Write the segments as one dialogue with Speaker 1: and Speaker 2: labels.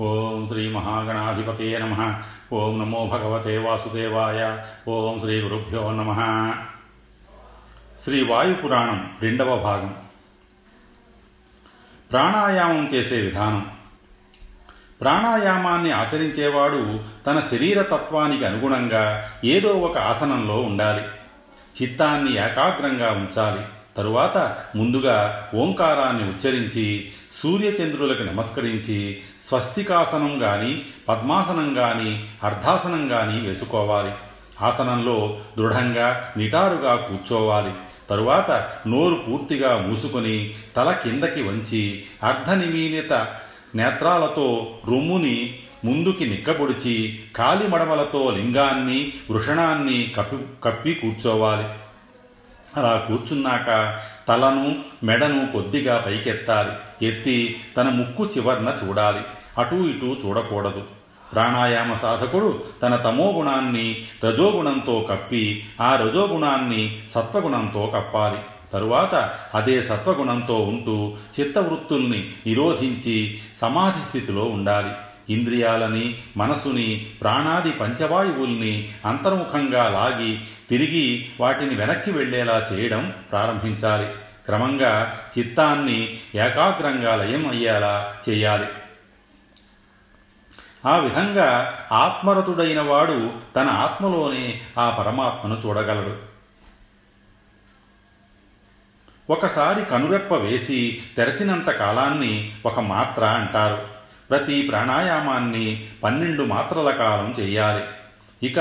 Speaker 1: ఓం శ్రీ మహాగణాధిపతే నమ. ఓం నమో భగవతే వాసుదేవాయ. ఓం శ్రీ గురుభ్యో నమ. శ్రీ వాయు పురాణం రెండవ భాగం. ప్రాణాయామం చేసే విధానం. ప్రాణాయామాన్ని ఆచరించేవాడు తన శరీర తత్వానికి అనుగుణంగా ఏదో ఒక ఆసనంలో ఉండాలి. చిత్తాన్ని ఏకాగ్రంగా ఉంచాలి. తరువాత ముందుగా ఓంకారాన్ని ఉచ్చరించి సూర్యచంద్రులకు నమస్కరించి స్వస్తికాసనం గాని పద్మాసనం గాని అర్ధాసనం గాని వేసుకోవాలి. ఆసనంలో దృఢంగా నిటారుగా కూర్చోవాలి. తరువాత నోరు పూర్తిగా మూసుకొని తల కిందకి వంచి అర్ధనిమీలిత నేత్రాలతో రొమ్ముని ముందుకి నిక్కబొడిచి కాలి మడమలతో లింగాన్ని వృషణాన్ని కప్పి కప్పి కూర్చోవాలి. అలా కూర్చున్నాక తలను మెడను కొద్దిగా పైకెత్తాలి. ఎత్తి తన ముక్కు చివర్న చూడాలి. అటూ ఇటూ చూడకూడదు. ప్రాణాయామ సాధకుడు తన తమోగుణాన్ని రజోగుణంతో కప్పి ఆ రజోగుణాన్ని సత్వగుణంతో కప్పాలి. తరువాత అదే సత్వగుణంతో ఉంటూ చిత్తవృత్తుల్ని నిరోధించి సమాధి స్థితిలో ఉండాలి. ఇంద్రియాలని మనసుని ప్రాణాది పంచవాయువుల్ని అంతర్ముఖంగా లాగి తిరిగి వాటిని వెనక్కి వెళ్ళేలా చేయడం ప్రారంభించాలి. క్రమంగా చిత్తాన్ని ఏకాగ్రంగా లయం అయ్యేలా చేయాలి. ఆ విధంగా ఆత్మరతుడైన వాడు తన ఆత్మలోనే ఆ పరమాత్మను చూడగలడు. ఒకసారి కనురెప్ప వేసి తెరచినంత కాలాన్ని ఒక మాత్ర అంటారు. ప్రతి ప్రాణాయామాన్ని పన్నెండు మాత్రల కాలం చేయాలి. ఇక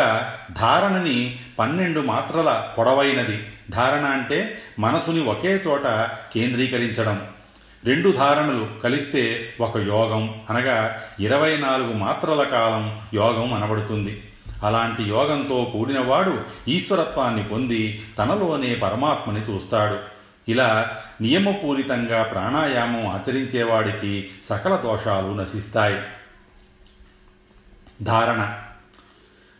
Speaker 1: ధారణని పన్నెండు మాత్రల పొడవైనది. ధారణ అంటే మనసుని ఒకే చోట కేంద్రీకరించడం. రెండు ధారణలు కలిస్తే ఒక యోగం అనగా ఇరవై నాలుగు మాత్రల కాలం యోగం అనబడుతుంది. అలాంటి యోగంతో కూడినవాడు ఈశ్వరత్వాన్ని పొంది తనలోనే పరమాత్మని చూస్తాడు. ఇలా నియమపూరితంగా ప్రాణాయామం ఆచరించేవాడికి సకల దోషాలు నశిస్తాయి. ధారణ.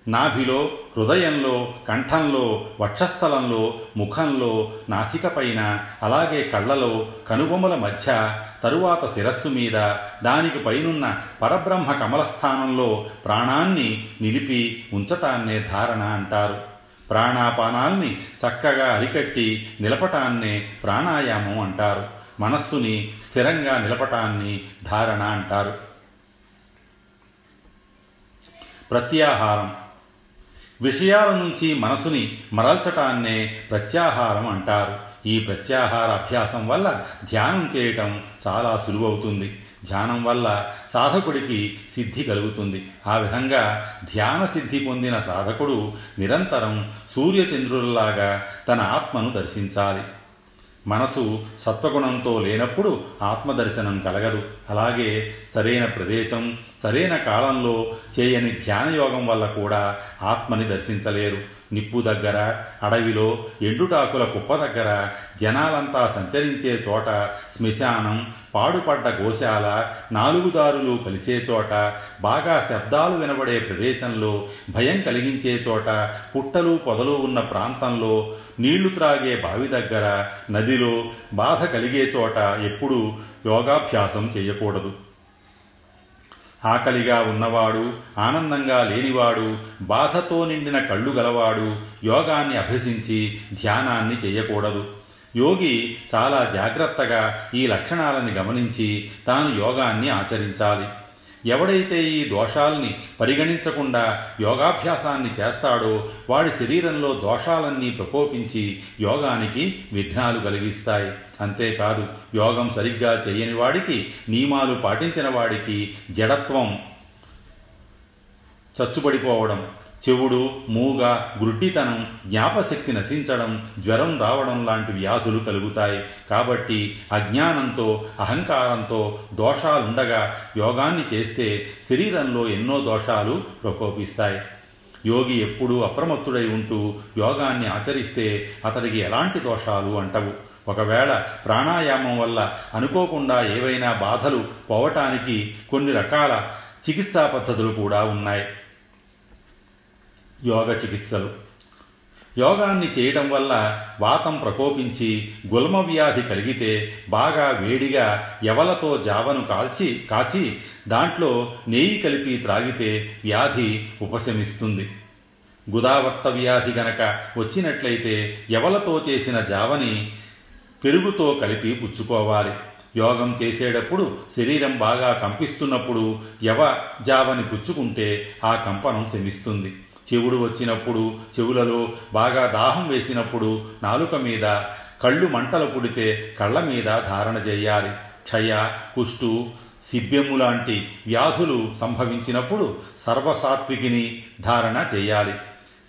Speaker 1: నాభిలో హృదయంలో కంఠంలో వక్షస్థలంలో ముఖంలో నాసికపైన అలాగే కళ్ళలో కనుబొమ్మల మధ్య తరువాత శిరస్సు మీద దానికి పైనున్న పరబ్రహ్మ కమలస్థానంలో ప్రాణాన్ని నిలిపి ఉంచటాన్నే ధారణ అంటారు. ప్రాణాపానాల్ని చక్కగా అరికట్టి నిలపటాన్నే ప్రాణాయామం అంటారు. మనస్సుని స్థిరంగా నిలపటాన్ని ధారణ అంటారు. ప్రత్యాహారం. విషయాల నుంచి మనసుని మరల్చటాన్నే ప్రత్యాహారం అంటారు. ఈ ప్రత్యాహార అభ్యాసం వల్ల ధ్యానం చేయటం చాలా సులువవుతుంది. ధ్యానం వల్ల సాధకుడికి సిద్ధి కలుగుతుంది. ఆ విధంగా ధ్యాన సిద్ధి పొందిన సాధకుడు నిరంతరం సూర్యచంద్రులలాగా తన ఆత్మను దర్శించాలి. మనసు సత్వగుణంతో లేనప్పుడు ఆత్మదర్శనం కలగదు. అలాగే సరైన ప్రదేశం సరైన కాలంలో చేయని ధ్యానయోగం వల్ల కూడా ఆత్మని దర్శించలేరు. నిప్పు దగ్గర అడవిలో ఎండుటాకుల కుప్ప దగ్గర జనాలంతా సంచరించే చోట శ్మశానం పాడుపడ్డ గోశాల నాలుగుదారులు కలిసే చోట బాగా శబ్దాలు వినబడే ప్రదేశంలో భయం కలిగించే చోట పుట్టలు పొదలు ఉన్న ప్రాంతంలో నీళ్ళు త్రాగే బావి దగ్గర నదిలో బాధ కలిగే చోట ఎప్పుడూ యోగాభ్యాసం చేయకూడదు. ఆకలిగా ఉన్నవాడు ఆనందంగా లేనివాడు బాధతో నిండిన కళ్ళు గలవాడు యోగాన్ని అభ్యసించి ధ్యానాన్ని చేయకూడదు. యోగి చాలా జాగ్రత్తగా ఈ లక్షణాలని గమనించి తాను యోగాన్ని ఆచరించాలి. ఎవడైతే ఈ దోషాల్ని పరిగణించకుండా యోగాభ్యాసాన్ని చేస్తాడో వాడి శరీరంలో దోషాలన్నీ ప్రకోపించి యోగానికి విఘ్నాలు కలిగిస్తాయి. అంతేకాదు యోగం సరిగ్గా చేయని వాడికి నియమాలు పాటించిన వాడికి జడత్వం చచ్చుపడిపోవడం చెవుడు మూగ గుడ్డితనం జ్ఞాపశక్తి నశించడం జ్వరం రావడం లాంటి వ్యాధులు కలుగుతాయి. కాబట్టి అజ్ఞానంతో అహంకారంతో దోషాలుండగా యోగాన్ని చేస్తే శరీరంలో ఎన్నో దోషాలు ప్రకోపిస్తాయి. యోగి ఎప్పుడూ అప్రమత్తుడై ఉంటూ యోగాన్ని ఆచరిస్తే అతడికి ఎలాంటి దోషాలు అంటవు. ఒకవేళ ప్రాణాయామం వల్ల అనుకోకుండా ఏవైనా బాధలు పోవటానికి కొన్ని రకాల చికిత్సా పద్ధతులు కూడా ఉన్నాయి. యోగ చికిత్సలు. యోగాన్ని చేయడం వల్ల వాతం ప్రకోపించి గుల్మ వ్యాధి కలిగితే బాగా వేడిగా ఎవలతో జావను కాల్చి కాచి దాంట్లో నెయ్యి కలిపి త్రాగితే వ్యాధి ఉపశమిస్తుంది. గుదావర్త వ్యాధి గనక వచ్చినట్లయితే ఎవలతో చేసిన జావని పెరుగుతో కలిపి పుచ్చుకోవాలి. యోగం చేసేటప్పుడు శరీరం బాగా కంపిస్తున్నప్పుడు యవ జావని పుచ్చుకుంటే ఆ కంపనం శమిస్తుంది. చెవుడు వచ్చినప్పుడు చెవులలో బాగా దాహం వేసినప్పుడు నాలుక మీద కళ్ళు మంటలు పుడితే కళ్ళ మీద ధారణ చేయాలి. క్షయ కుష్టు సిబ్బెమ్ము లాంటి వ్యాధులు సంభవించినప్పుడు సర్వసాత్వికిని ధారణ చేయాలి.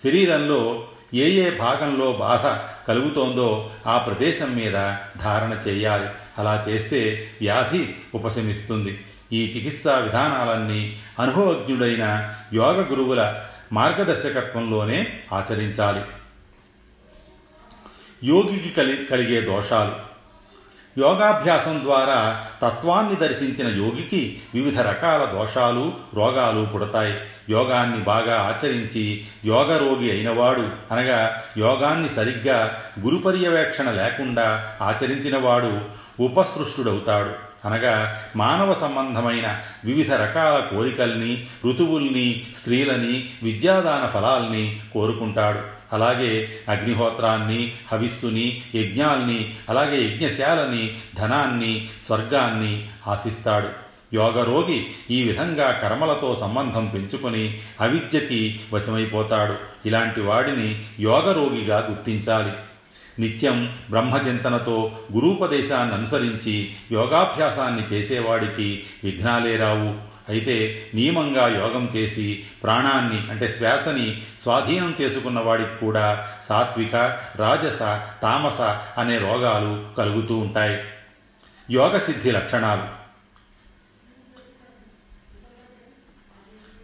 Speaker 1: శరీరంలో ఏ ఏ భాగంలో బాధ కలుగుతోందో ఆ ప్రదేశం మీద ధారణ చేయాలి. అలా చేస్తే వ్యాధి ఉపశమిస్తుంది. ఈ చికిత్సా విధానాలన్నీ అనుభవజ్ఞుడైన యోగ గురువుల మార్గదర్శకత్వంలోనే ఆచరించాలి. యోగికి కలి కలిగే దోషాలు. యోగాభ్యాసం ద్వారా తత్వాన్ని దర్శించిన యోగికి వివిధ రకాల దోషాలు రోగాలు పుడతాయి. యోగాన్ని బాగా ఆచరించి యోగ రోగి అయినవాడు అనగా యోగాన్ని సరిగ్గా గురు పర్యవేక్షణ లేకుండా ఆచరించినవాడు ఉపసృష్టుడవుతాడు. అనగా మానవ సంబంధమైన వివిధ రకాల కోరికల్ని ఋతువుల్ని స్త్రీలని విద్యాదాన ఫలాల్ని కోరుకుంటాడు. అలాగే అగ్నిహోత్రాన్ని హవిస్సుని యజ్ఞాల్ని అలాగే యజ్ఞశాలని ధనాన్ని స్వర్గాన్ని ఆశిస్తాడు. యోగరోగి ఈ విధంగా కర్మలతో సంబంధం పెంచుకొని అవిద్యకి వశమైపోతాడు. ఇలాంటి వాడిని యోగరోగిగా గుర్తించాలి. నిత్యం బ్రహ్మచింతనతో గురూపదేశాన్ని అనుసరించి యోగాభ్యాసాన్ని చేసేవాడికి విఘ్నాలే రావు. అయితే నియమంగా యోగం చేసి ప్రాణాన్ని అంటే శ్వాసని స్వాధీనం చేసుకున్న వాడికి కూడా సాత్విక రాజస తామస అనే రోగాలు కలుగుతూ ఉంటాయి. యోగసిద్ధి లక్షణాలు.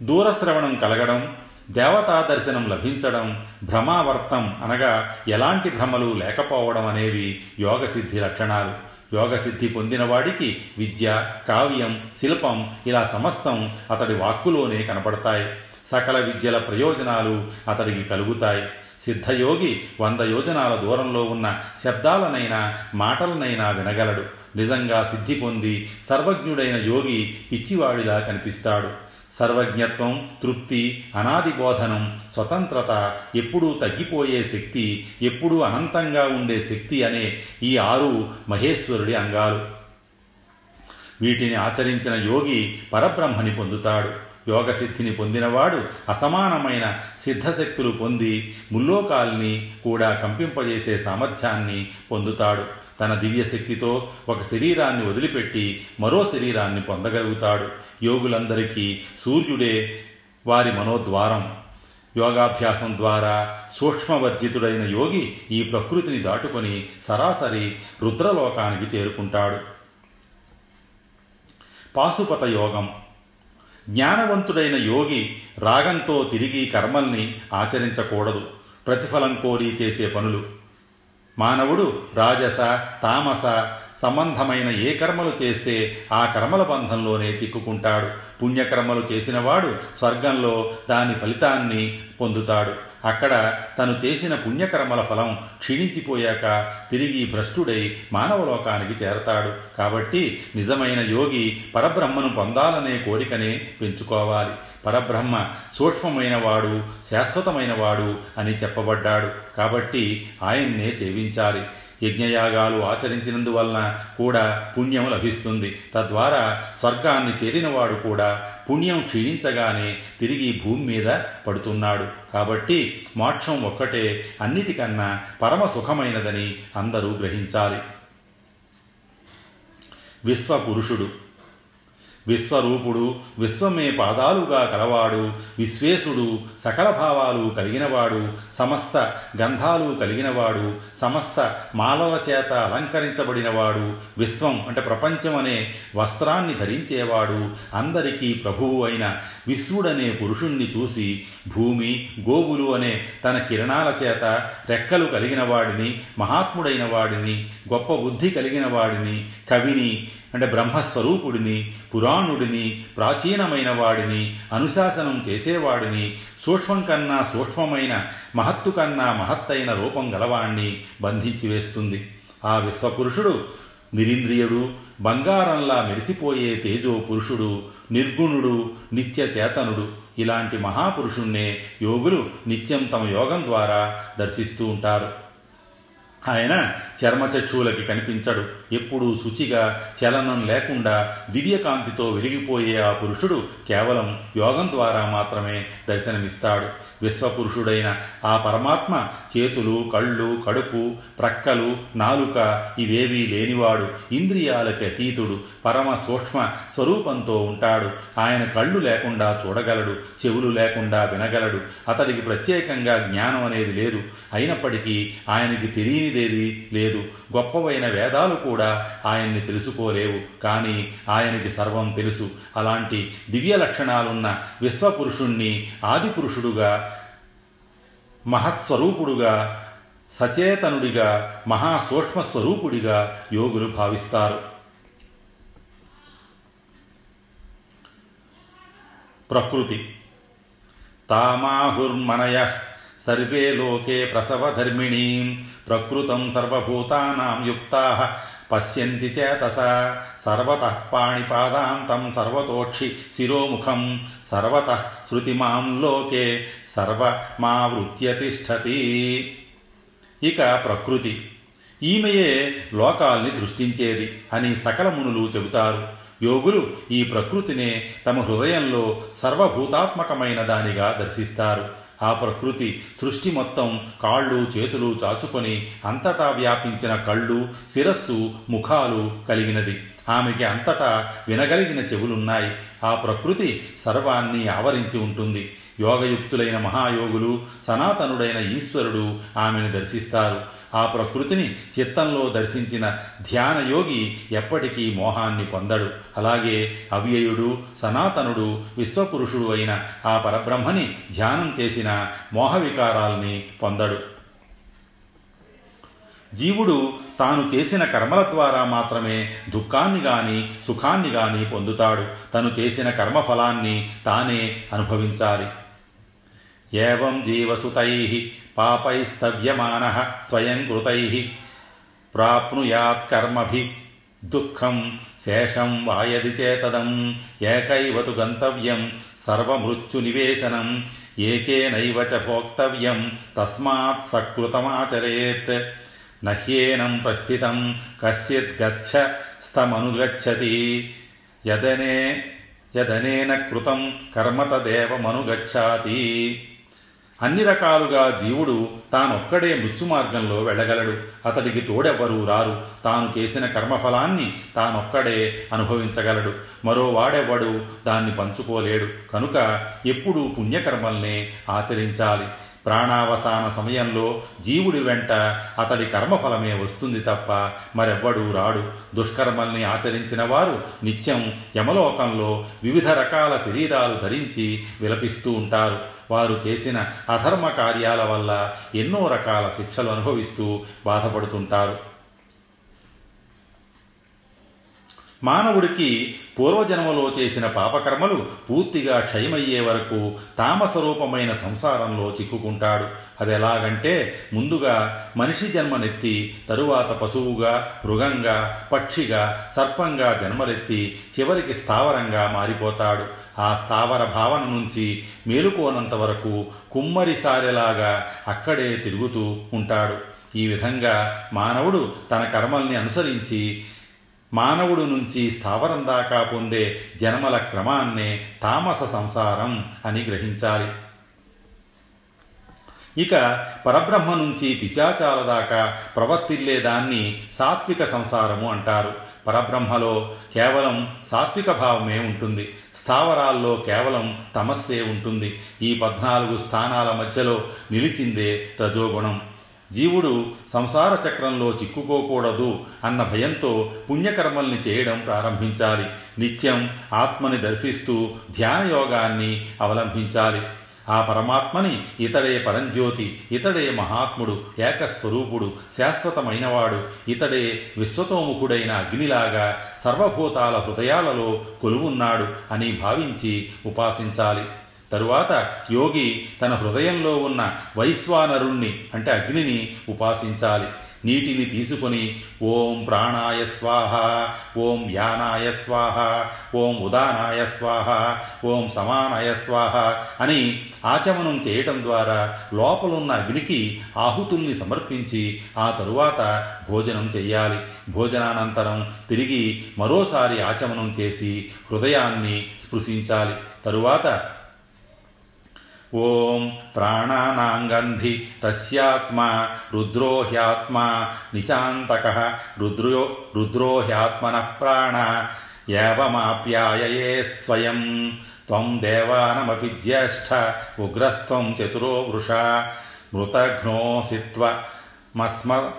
Speaker 1: దూరశ్రవణం కలగడం దేవతా దర్శనం లభించడం భ్రమావర్తం అనగా ఎలాంటి భ్రమలు లేకపోవడం అనేవి యోగసిద్ధి లక్షణాలు. యోగసిద్ధి పొందినవాడికి విద్య కావ్యం శిల్పం ఇలా సమస్తం అతడి వాక్కులోనే కనపడతాయి. సకల విద్యల ప్రయోజనాలు అతడికి కలుగుతాయి. సిద్ధయోగి వంద యోజనాల దూరంలో ఉన్న శబ్దాలనైనా మాటలనైనా వినగలడు. నిజంగా సిద్ధి పొంది సర్వజ్ఞుడైన యోగి పిచ్చివాడిలా కనిపిస్తాడు. సర్వజ్ఞత్వం తృప్తి అనాది బోధనం స్వతంత్రత ఎప్పుడూ తగ్గిపోయే శక్తి ఎప్పుడూ అనంతంగా ఉండే శక్తి అనే ఈ ఆరు మహేశ్వరుడి అంగాలు. వీటిని ఆచరించిన యోగి పరబ్రహ్మని పొందుతాడు. యోగసిద్ధిని పొందినవాడు అసమానమైన సిద్ధశక్తులు పొంది ముల్లోకాల్ని కూడా కంపింపజేసే సామర్థ్యాన్ని పొందుతాడు. తన దివ్యశక్తితో ఒక శరీరాన్ని వదిలిపెట్టి మరో శరీరాన్ని పొందగలుగుతాడు. యోగులందరికీ సూర్యుడే వారి మనోద్వారం. యోగాభ్యాసం ద్వారా సూక్ష్మవర్జితుడైన యోగి ఈ ప్రకృతిని దాటుకొని సరాసరి రుద్రలోకానికి చేరుకుంటాడు. పాశుపత యోగం. జ్ఞానవంతుడైన యోగి రాగంతో తిరిగి కర్మల్ని ఆచరించకూడదు. ప్రతిఫలం కోరి చేసే పనులు. మానవుడు రాజస తామస సంబంధమైన ఏ కర్మలు చేస్తే ఆ కర్మల బంధంలోనే చిక్కుకుంటాడు. పుణ్యకర్మలు చేసినవాడు స్వర్గంలో దాని ఫలితాన్ని పొందుతాడు. అక్కడ తను చేసిన పుణ్యకర్మల ఫలం క్షీణించిపోయాక తిరిగి భ్రష్టుడై మానవలోకానికి చేరతాడు. కాబట్టి నిజమైన యోగి పరబ్రహ్మను పొందాలనే కోరికనే పెంచుకోవాలి. పరబ్రహ్మ సూక్ష్మమైన వాడు శాశ్వతమైన వాడు అని చెప్పబడ్డాడు. కాబట్టి ఆయన్నే సేవించాలి. యజ్ఞయాగాలు ఆచరించినందువలన కూడా పుణ్యం లభిస్తుంది. తద్వారా స్వర్గాన్ని చేరినవాడు కూడా పుణ్యం క్షీణించగానే తిరిగి భూమి మీద పడుతున్నాడు. కాబట్టి మోక్షం ఒక్కటే అన్నిటికన్నా పరమ సుఖమైనదని అందరూ గ్రహించాలి. విశ్వపురుషుడు విశ్వరూపుడు విశ్వమే పాదాలుగా కలవాడు విశ్వేశుడు సకల భావాలు కలిగినవాడు సమస్త గంధాలు కలిగినవాడు సమస్త మాలల చేత అలంకరించబడినవాడు విశ్వం అంటే ప్రపంచం అనే వస్త్రాన్ని ధరించేవాడు అందరికీ ప్రభువు అయిన విశ్వుడనే పురుషుణ్ణి చూసి భూమి గోవులు అనే తన కిరణాల చేత రెక్కలు కలిగిన వాడిని మహాత్ముడైన వాడిని గొప్ప బుద్ధి కలిగిన వాడిని కవిని అంటే బ్రహ్మస్వరూపుడిని పురా పురాణుడిని ప్రాచీనమైన వాడిని అనుశాసనం చేసేవాడిని సూక్ష్మం కన్నా సూక్ష్మమైన మహత్తు కన్నా మహత్తైన రూపం గలవాణ్ణి బంధించి వేస్తుంది. ఆ విశ్వపురుషుడు నిరింద్రియుడు బంగారంలా మెరిసిపోయే తేజో పురుషుడు నిర్గుణుడు నిత్యచేతనుడు. ఇలాంటి మహాపురుషుణ్ణే యోగులు నిత్యం తమ యోగం ద్వారా దర్శిస్తూ ఉంటారు. ఆయన చర్మచక్షువులకి కనిపించడు. ఎప్పుడూ శుచిగా చలనం లేకుండా దివ్యకాంతితో వెలిగిపోయే ఆ పురుషుడు కేవలం యోగం ద్వారా మాత్రమే దర్శనమిస్తాడు. విశ్వపురుషుడైన ఆ పరమాత్మ చేతులు కళ్ళు కడుపు ప్రక్కలు నాలుక ఇవేవీ లేనివాడు ఇంద్రియాలకి అతీతుడు పరమ సూక్ష్మ స్వరూపంతో ఉంటాడు. ఆయన కళ్ళు లేకుండా చూడగలడు చెవులు లేకుండా వినగలడు. అతడికి ప్రత్యేకంగా జ్ఞానం అనేది లేదు. అయినప్పటికీ ఆయనకి తెలియని తెలియదేది లేదు. గొప్పవైన వేదాలు కూడా ఆయన్ని తెలుసుకోలేవు. కానీ ఆయనకి సర్వం తెలుసు. అలాంటి దివ్య లక్షణాలున్న విశ్వపురుషుణ్ణి ఆదిపురుషుడుగా మహత్స్వరూపుడుగా సచేతనుడిగా మహాసూక్ష్మ స్వరూపుడిగా యోగులు భావిస్తారు. ప్రకృతి. తామాహుర్మనయ సర్వే లోకే ప్రసవధర్మిణీం ప్రకృతం సర్వభూతానాం యుక్తా. పశ్యంతి చేతస. సర్వత పాణిపాదాంతం సర్వతోక్షి శిరోముఖం. సర్వత శృతిమాం లోకే సర్వమావృత్య తిష్టతి ఇక ప్రకృతి. ఈమెయే లోకాల్ని సృష్టించేది అని సకల మునులు చెబుతారు. యోగులు ఈ ప్రకృతినే తమ హృదయంలో సర్వభూతాత్మకమైన దానిగా దర్శిస్తారు. ఆ ప్రకృతి సృష్టి మొత్తం కాళ్ళు చేతులు చాచుకొని అంతటా వ్యాపించిన కళ్ళు శిరస్సు ముఖాలు కలిగినది. ఆమెకి అంతటా వినగలిగిన చెవులున్నాయి. ఆ ప్రకృతి సర్వాన్ని ఆవరించి ఉంటుంది. యోగయుక్తులైన మహాయోగులు సనాతనుడైన ఈశ్వరుడు ఆమెను దర్శిస్తారు. ఆ ప్రకృతిని చిత్తంలో దర్శించిన ధ్యానయోగి ఎప్పటికీ మోహాన్ని పొందడు. అలాగే అవ్యయుడు సనాతనుడు విశ్వపురుషుడు అయిన ఆ పరబ్రహ్మని ధ్యానం చేసిన మోహ వికారాల్ని పొందడు. జీవుడు తాను చేసిన కర్మల ద్వారా మాత్రమే దుఃఖాన్ని గాని సుఖాన్ని గాని పొందుతాడు. తను చేసిన కర్మఫలాన్ని తానే అనుభవించాలి. ఏం జీవసుతై పాపైస్తవ్యమాన స్వయం కృతై ప్రాప్నుయాత్ కర్మభి దుఃఖం శేషం వాయది చేతదం ఏకైవతు గంతవ్యం సర్వమృత్యునివేశనం ఏకేనైవ చ భోక్తవ్యం తస్మాత్ సకృతమాచరేత్ నహ్యేనం ప్రస్థితం కశ్చిత్ గచ్చ స్తమనుగచ్చతి యదనే యదనేన కృతం కర్మ తదేవమనుగచ్చాతి అన్ని రకాలుగా జీవుడు తానొక్కడే మృత్యు మార్గంలో వెళ్ళగలడు. అతడికి తోడెవ్వరూ రారు. తాను చేసిన కర్మఫలాన్ని తానొక్కడే అనుభవించగలడు. మరో వాడెవ్వడు దాన్ని పంచుకోలేడు. కనుక ఎప్పుడూ పుణ్యకర్మల్నే ఆచరించాలి. ప్రాణావసాన సమయంలో జీవుడి వెంట అతడి కర్మఫలమే వస్తుంది తప్ప మరెవ్వడూ రాడు. దుష్కర్మల్ని ఆచరించిన వారు నిత్యం యమలోకంలో వివిధ రకాల శరీరాలు ధరించి విలపిస్తూ ఉంటారు. వారు చేసిన అధర్మ కార్యాల వల్ల ఎన్నో రకాల శిక్షలు అనుభవిస్తూ బాధపడుతుంటారు. మానవుడికి పూర్వజన్మలో చేసిన పాపకర్మలు పూర్తిగా క్షయమయ్యే వరకు తామసరూపమైన సంసారంలో చిక్కుకుంటాడు. అది ఎలాగంటే ముందుగా మనిషి జన్మనెత్తి తరువాత పశువుగా మృగంగా పక్షిగా సర్పంగా జన్మలెత్తి చివరికి స్థావరంగా మారిపోతాడు. ఆ స్థావర భావన నుంచి మేలుకోనంత వరకు కుమ్మరి సారెలాగా అక్కడే తిరుగుతూ ఉంటాడు. ఈ విధంగా మానవుడు తన కర్మల్ని అనుసరించి మానవుడు నుంచి స్థావరం దాకా పొందే జన్మల క్రమాన్నే తామస సంసారం అని గ్రహించాలి. ఇక పరబ్రహ్మ నుంచి పిశాచాల దాకా ప్రవర్తిల్లే దాన్ని సాత్విక సంసారము అంటారు. పరబ్రహ్మలో కేవలం సాత్విక భావమే ఉంటుంది. స్థావరాల్లో కేవలం తమస్సే ఉంటుంది. ఈ పద్నాలుగు స్థానాల మధ్యలో నిలిచిందే రజోగుణం. జీవుడు సంసార చక్రంలో చిక్కుకోకూడదు అన్న భయంతో పుణ్యకర్మల్ని చేయడం ప్రారంభించాలి. నిత్యం ఆత్మని దర్శిస్తూ ధ్యానయోగాన్ని అవలంబించాలి ఆ పరమాత్మని ఇతడే పరంజ్యోతి ఇతడే మహాత్ముడు ఏకస్వరూపుడు శాశ్వతమైనవాడు ఇతడే విశ్వతోముఖుడైన అగ్నిలాగా సర్వభూతాల హృదయాలలో కొలువున్నాడు అని భావించి ఉపాసించాలి. తరువాత యోగి తన హృదయంలో ఉన్న వైశ్వానరుణ్ణి అంటే అగ్నిని ఉపాసించాలి. నీటిని తీసుకొని ఓం ప్రాణాయ స్వాహ ఓం యానాయ స్వాహ ఓం ఉదానాయ స్వాహ ఓం సమానాయ స్వాహ అని ఆచమనం చేయటం ద్వారా లోపలున్న అగ్నికి ఆహుతుల్ని సమర్పించి ఆ తరువాత భోజనం చెయ్యాలి. భోజనానంతరం తిరిగి మరోసారి ఆచమనం చేసి హృదయాన్ని స్పృశించాలి. తరువాత ओम प्राणानांगंधि तस्यात्मा रुद्रो ह्यात्मा निशांतक रुद्रो रुद्रो ह्यात्मन प्राण एवमाप्याये स्वयं त्वं देवानमपि ज्येष्ठ, उग्रस्त्वं चतुरो वृषा मृतघ्नोऽसि त्वमस्म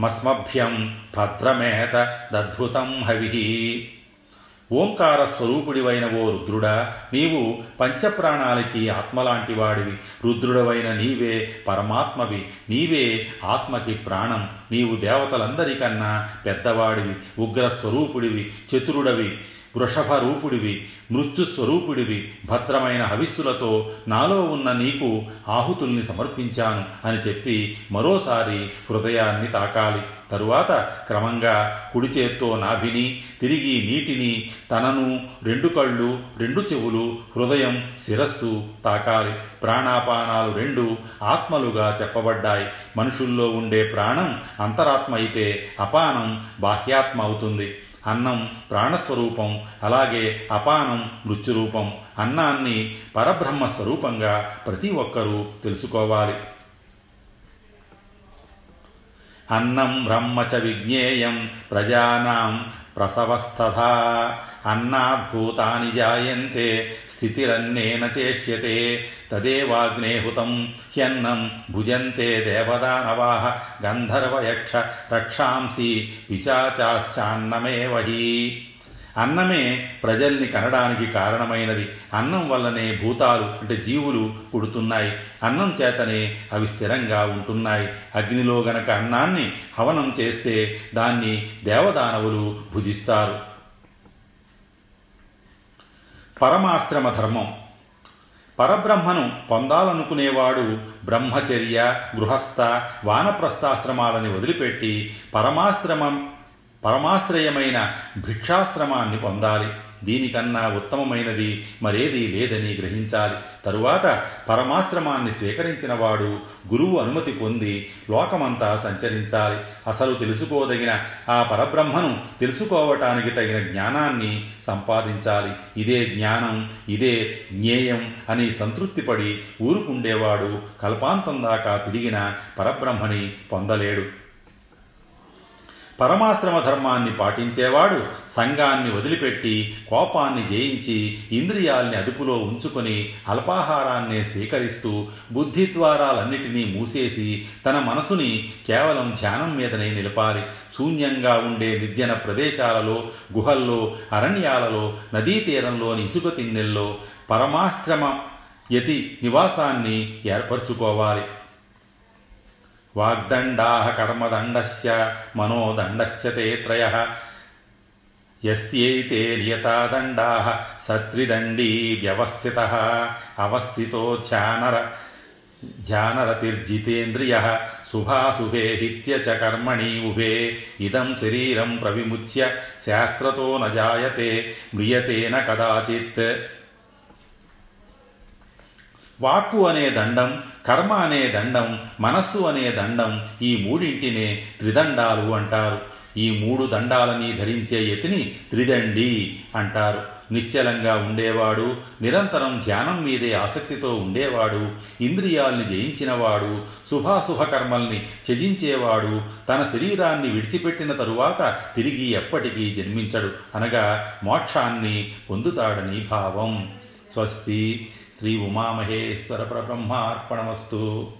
Speaker 1: मस्मभ्यं भद्रमेत दद्भुतं हविः। ఓంకార స్వరూపుడివైన ఓ రుద్రుడా నీవు పంచప్రాణాలకి ఆత్మలాంటి వాడివి రుద్రుడవైన నీవే పరమాత్మవి. నీవే ఆత్మకి ప్రాణం. నీవు దేవతలందరికన్నా పెద్దవాడివి. ఉగ్ర స్వరూపుడివి చతురుడవి. వృషభ రూపుడివి మృత్యుస్వరూపుడివి భద్రమైన హవిస్సులతో నాలో ఉన్న నీకు ఆహుతుల్ని సమర్పించాను అని చెప్పి మరోసారి హృదయాన్ని తాకాలి. తరువాత క్రమంగా కుడి చేత్తో నాభిని తిరిగి నీటిని తనను రెండు కళ్ళు రెండు చెవులు హృదయం శిరస్సు తాకాలి. ప్రాణాపానాలు రెండు ఆత్మలుగా చెప్పబడ్డాయి. మనుషుల్లో ఉండే ప్రాణం అంతరాత్మ అయితే అపానం బాహ్యాత్మ అవుతుంది. అన్నం ప్రాణస్వరూపం అలాగే అపానం మృత్యురూపం. అన్నాన్ని పరబ్రహ్మ స్వరూపంగా ప్రతి ఒక్కరూ తెలుసుకోవాలి. అన్నం బ్రహ్మ చ విజ్ఞేయం ప్రజానాం ప్రసవస్తథా. అన్నాద్భూతాని జాయంతే స్థితిరన్నేన చేష్యతే తదేవాగ్నేహుతం హ్యన్నం భుజంతే దేవదానవాహ గంధర్వయక్ష రక్షాంసి పిశాచాస్యాన్నమేవ హి. అన్నమే ప్రజల్ని కనడానికి కారణమైనది. అన్నం వల్లనే భూతాలు అంటే జీవులు పుడుతున్నాయి. అన్నం చేతనే అవి స్థిరంగా ఉంటున్నాయి. అగ్నిలో గనక అన్నాన్ని హవనం చేస్తే దాన్ని దేవదానవులు భుజిస్తారు. పరమాశ్రమ ధర్మం పరబ్రహ్మను పొందాలనుకునేవాడు బ్రహ్మచర్య గృహస్థ వానప్రస్థాశ్రమాలని వదిలిపెట్టి పరమాశ్రమం పరమాశ్రయమైన భిక్షాశ్రమాన్ని పొందాలి. దీనికన్నా ఉత్తమమైనది మరేదీ లేదని గ్రహించాలి. తరువాత పరమాశ్రమాన్ని స్వీకరించినవాడు గురువు అనుమతి పొంది లోకమంతా సంచరించాలి. అసలు తెలుసుకోదగిన ఆ పరబ్రహ్మను తెలుసుకోవటానికి తగిన జ్ఞానాన్ని సంపాదించాలి. ఇదే జ్ఞానం ఇదే జ్ఞేయం అని సంతృప్తిపడి ఊరుకుండేవాడు కల్పాంతం దాకా తిరిగిన పరబ్రహ్మని పొందలేడు. పరమాశ్రమ ధర్మాన్ని పాటించేవాడు సంఘాన్ని వదిలిపెట్టి కోపాన్ని జయించి ఇంద్రియాల్ని అదుపులో ఉంచుకొని అల్పాహారాన్నే స్వీకరిస్తూ బుద్ధి ద్వారాలన్నిటినీ మూసేసి తన మనసుని కేవలం ధ్యానం మీదనే నిలపాలి. శూన్యంగా ఉండే నిర్జన ప్రదేశాలలో గుహల్లో అరణ్యాలలో నదీ తీరంలోని ఇసుక తిన్నెల్లో పరమాశ్రమ యతి నివాసాన్ని ఏర్పరచుకోవాలి. వాగ్దండా కర్మదండస్య మనోదండశ్చ తే త్రయ యస్త్యైతే నియతాదండా సత్రిదండీ వ్యవస్థిత అవస్థితో ధ్యానర ధ్యానరతిర్జితేంద్రియ శుభాశుభే హిత్య చ కర్మణి ఉభే ఇదం శరీరం ప్రవిముచ్య శాస్త్రతో న జాయతే మ్రియతే న కదాచిత్ వాక్కు అనే దండం కర్మ అనే దండం మనస్సు అనే దండం ఈ మూడింటినే త్రిదండాలు అంటారు. ఈ మూడు దండాలని ధరించే యతిని త్రిదండి అంటారు. నిశ్చలంగా ఉండేవాడు నిరంతరం ధ్యానం మీదే ఆసక్తితో ఉండేవాడు ఇంద్రియాల్ని జయించినవాడు శుభాశుభ కర్మల్ని త్యజించేవాడు తన శరీరాన్ని విడిచిపెట్టిన తరువాత తిరిగి ఎప్పటికీ జన్మించడు. అనగా మోక్షాన్ని పొందుతాడని భావం. స్వస్తి. శ్రీ ఉమామహేశ్వర పరబ్రహ్మార్పణమస్తు.